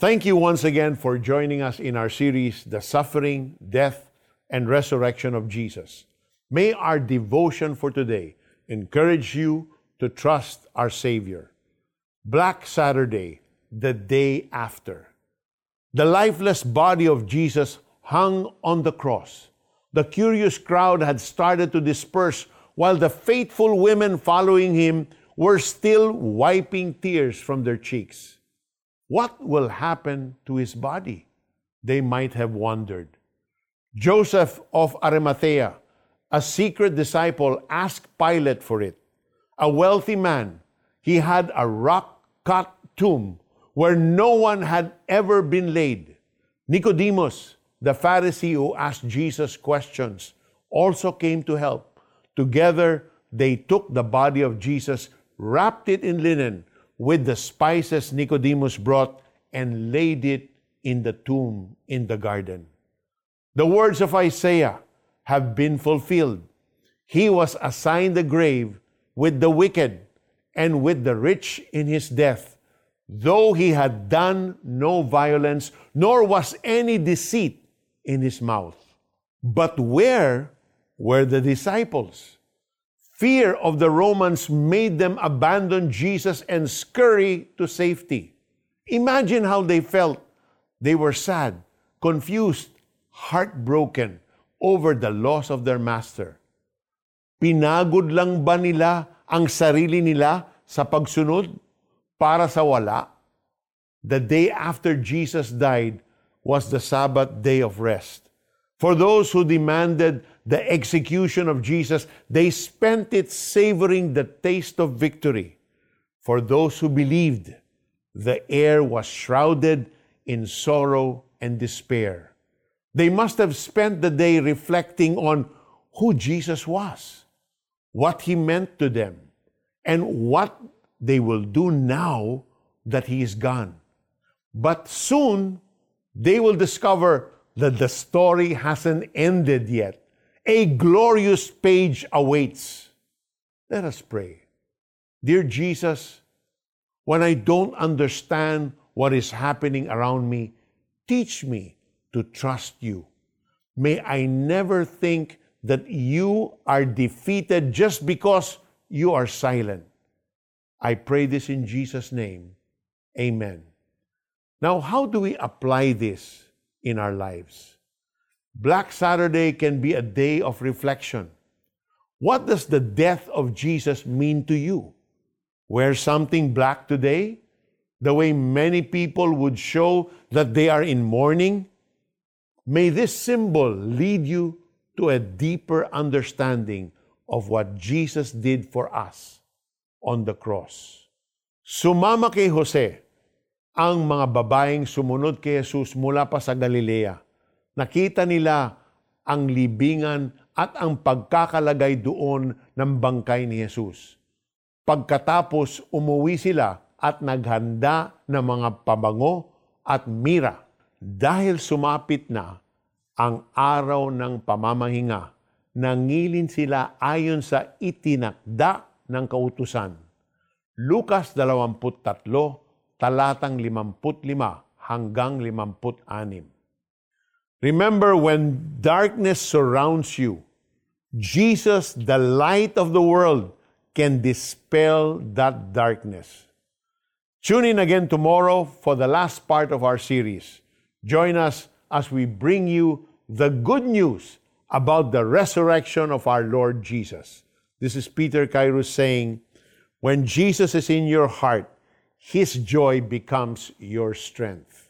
Thank you once again for joining us in our series, The Suffering, Death, and Resurrection of Jesus. May our devotion for today encourage you to trust our Savior. Black Saturday, the day after. The lifeless body of Jesus hung on the cross. The curious crowd had started to disperse while the faithful women following him were still wiping tears from their cheeks. What will happen to his body? They might have wondered. Joseph of Arimathea, a secret disciple, asked Pilate for it. A wealthy man, he had a rock cut tomb where no one had ever been laid. Nicodemus, the Pharisee who asked Jesus questions, also came to help. Together, they took the body of Jesus, wrapped it in linen with the spices Nicodemus brought, and laid it in the tomb in the garden. The words of Isaiah have been fulfilled. He was assigned the grave with the wicked and with the rich in his death, though he had done no violence, nor was any deceit in his mouth. But where were the disciples? Fear of the Romans made them abandon Jesus and scurry to safety. Imagine how they felt. They were sad, confused, heartbroken over the loss of their master. Pinagod lang ba nila ang sarili nila sa pagsunod para sa wala? The day after Jesus died was the Sabbath day of rest. For those who demanded the execution of Jesus, they spent it savoring the taste of victory. For those who believed, the air was shrouded in sorrow and despair. They must have spent the day reflecting on who Jesus was, what he meant to them, and what they will do now that he is gone. But soon, they will discover that the story hasn't ended yet. A glorious page awaits. Let us pray. Dear Jesus, when I don't understand what is happening around me, teach me to trust you. May I never think that you are defeated just because you are silent. I pray this in Jesus' name. Amen. Now, how do we apply this in our lives? Black Saturday can be a day of reflection. What does the death of Jesus mean to you? Wear something black today? The way many people would show that they are in mourning? May this symbol lead you to a deeper understanding of what Jesus did for us on the cross. Sumama kay Jose ang mga babaeng sumunod kay Jesus mula pa sa Galilea nakita nila ang libingan at ang pagkakalagay doon ng bangkay ni Jesus. Pagkatapos umuwi sila at naghanda ng mga pabango at mira dahil sumapit na ang araw ng pamamahinga, nangilin sila ayon sa itinakda ng kautusan. Lukas 23, talatang 55 hanggang 56. Remember, when darkness surrounds you, Jesus, the light of the world, can dispel that darkness. Tune in again tomorrow for the last part of our series. Join us as we bring you the good news about the resurrection of our Lord Jesus. This is Peter Kairos saying, When Jesus is in your heart, his joy becomes your strength.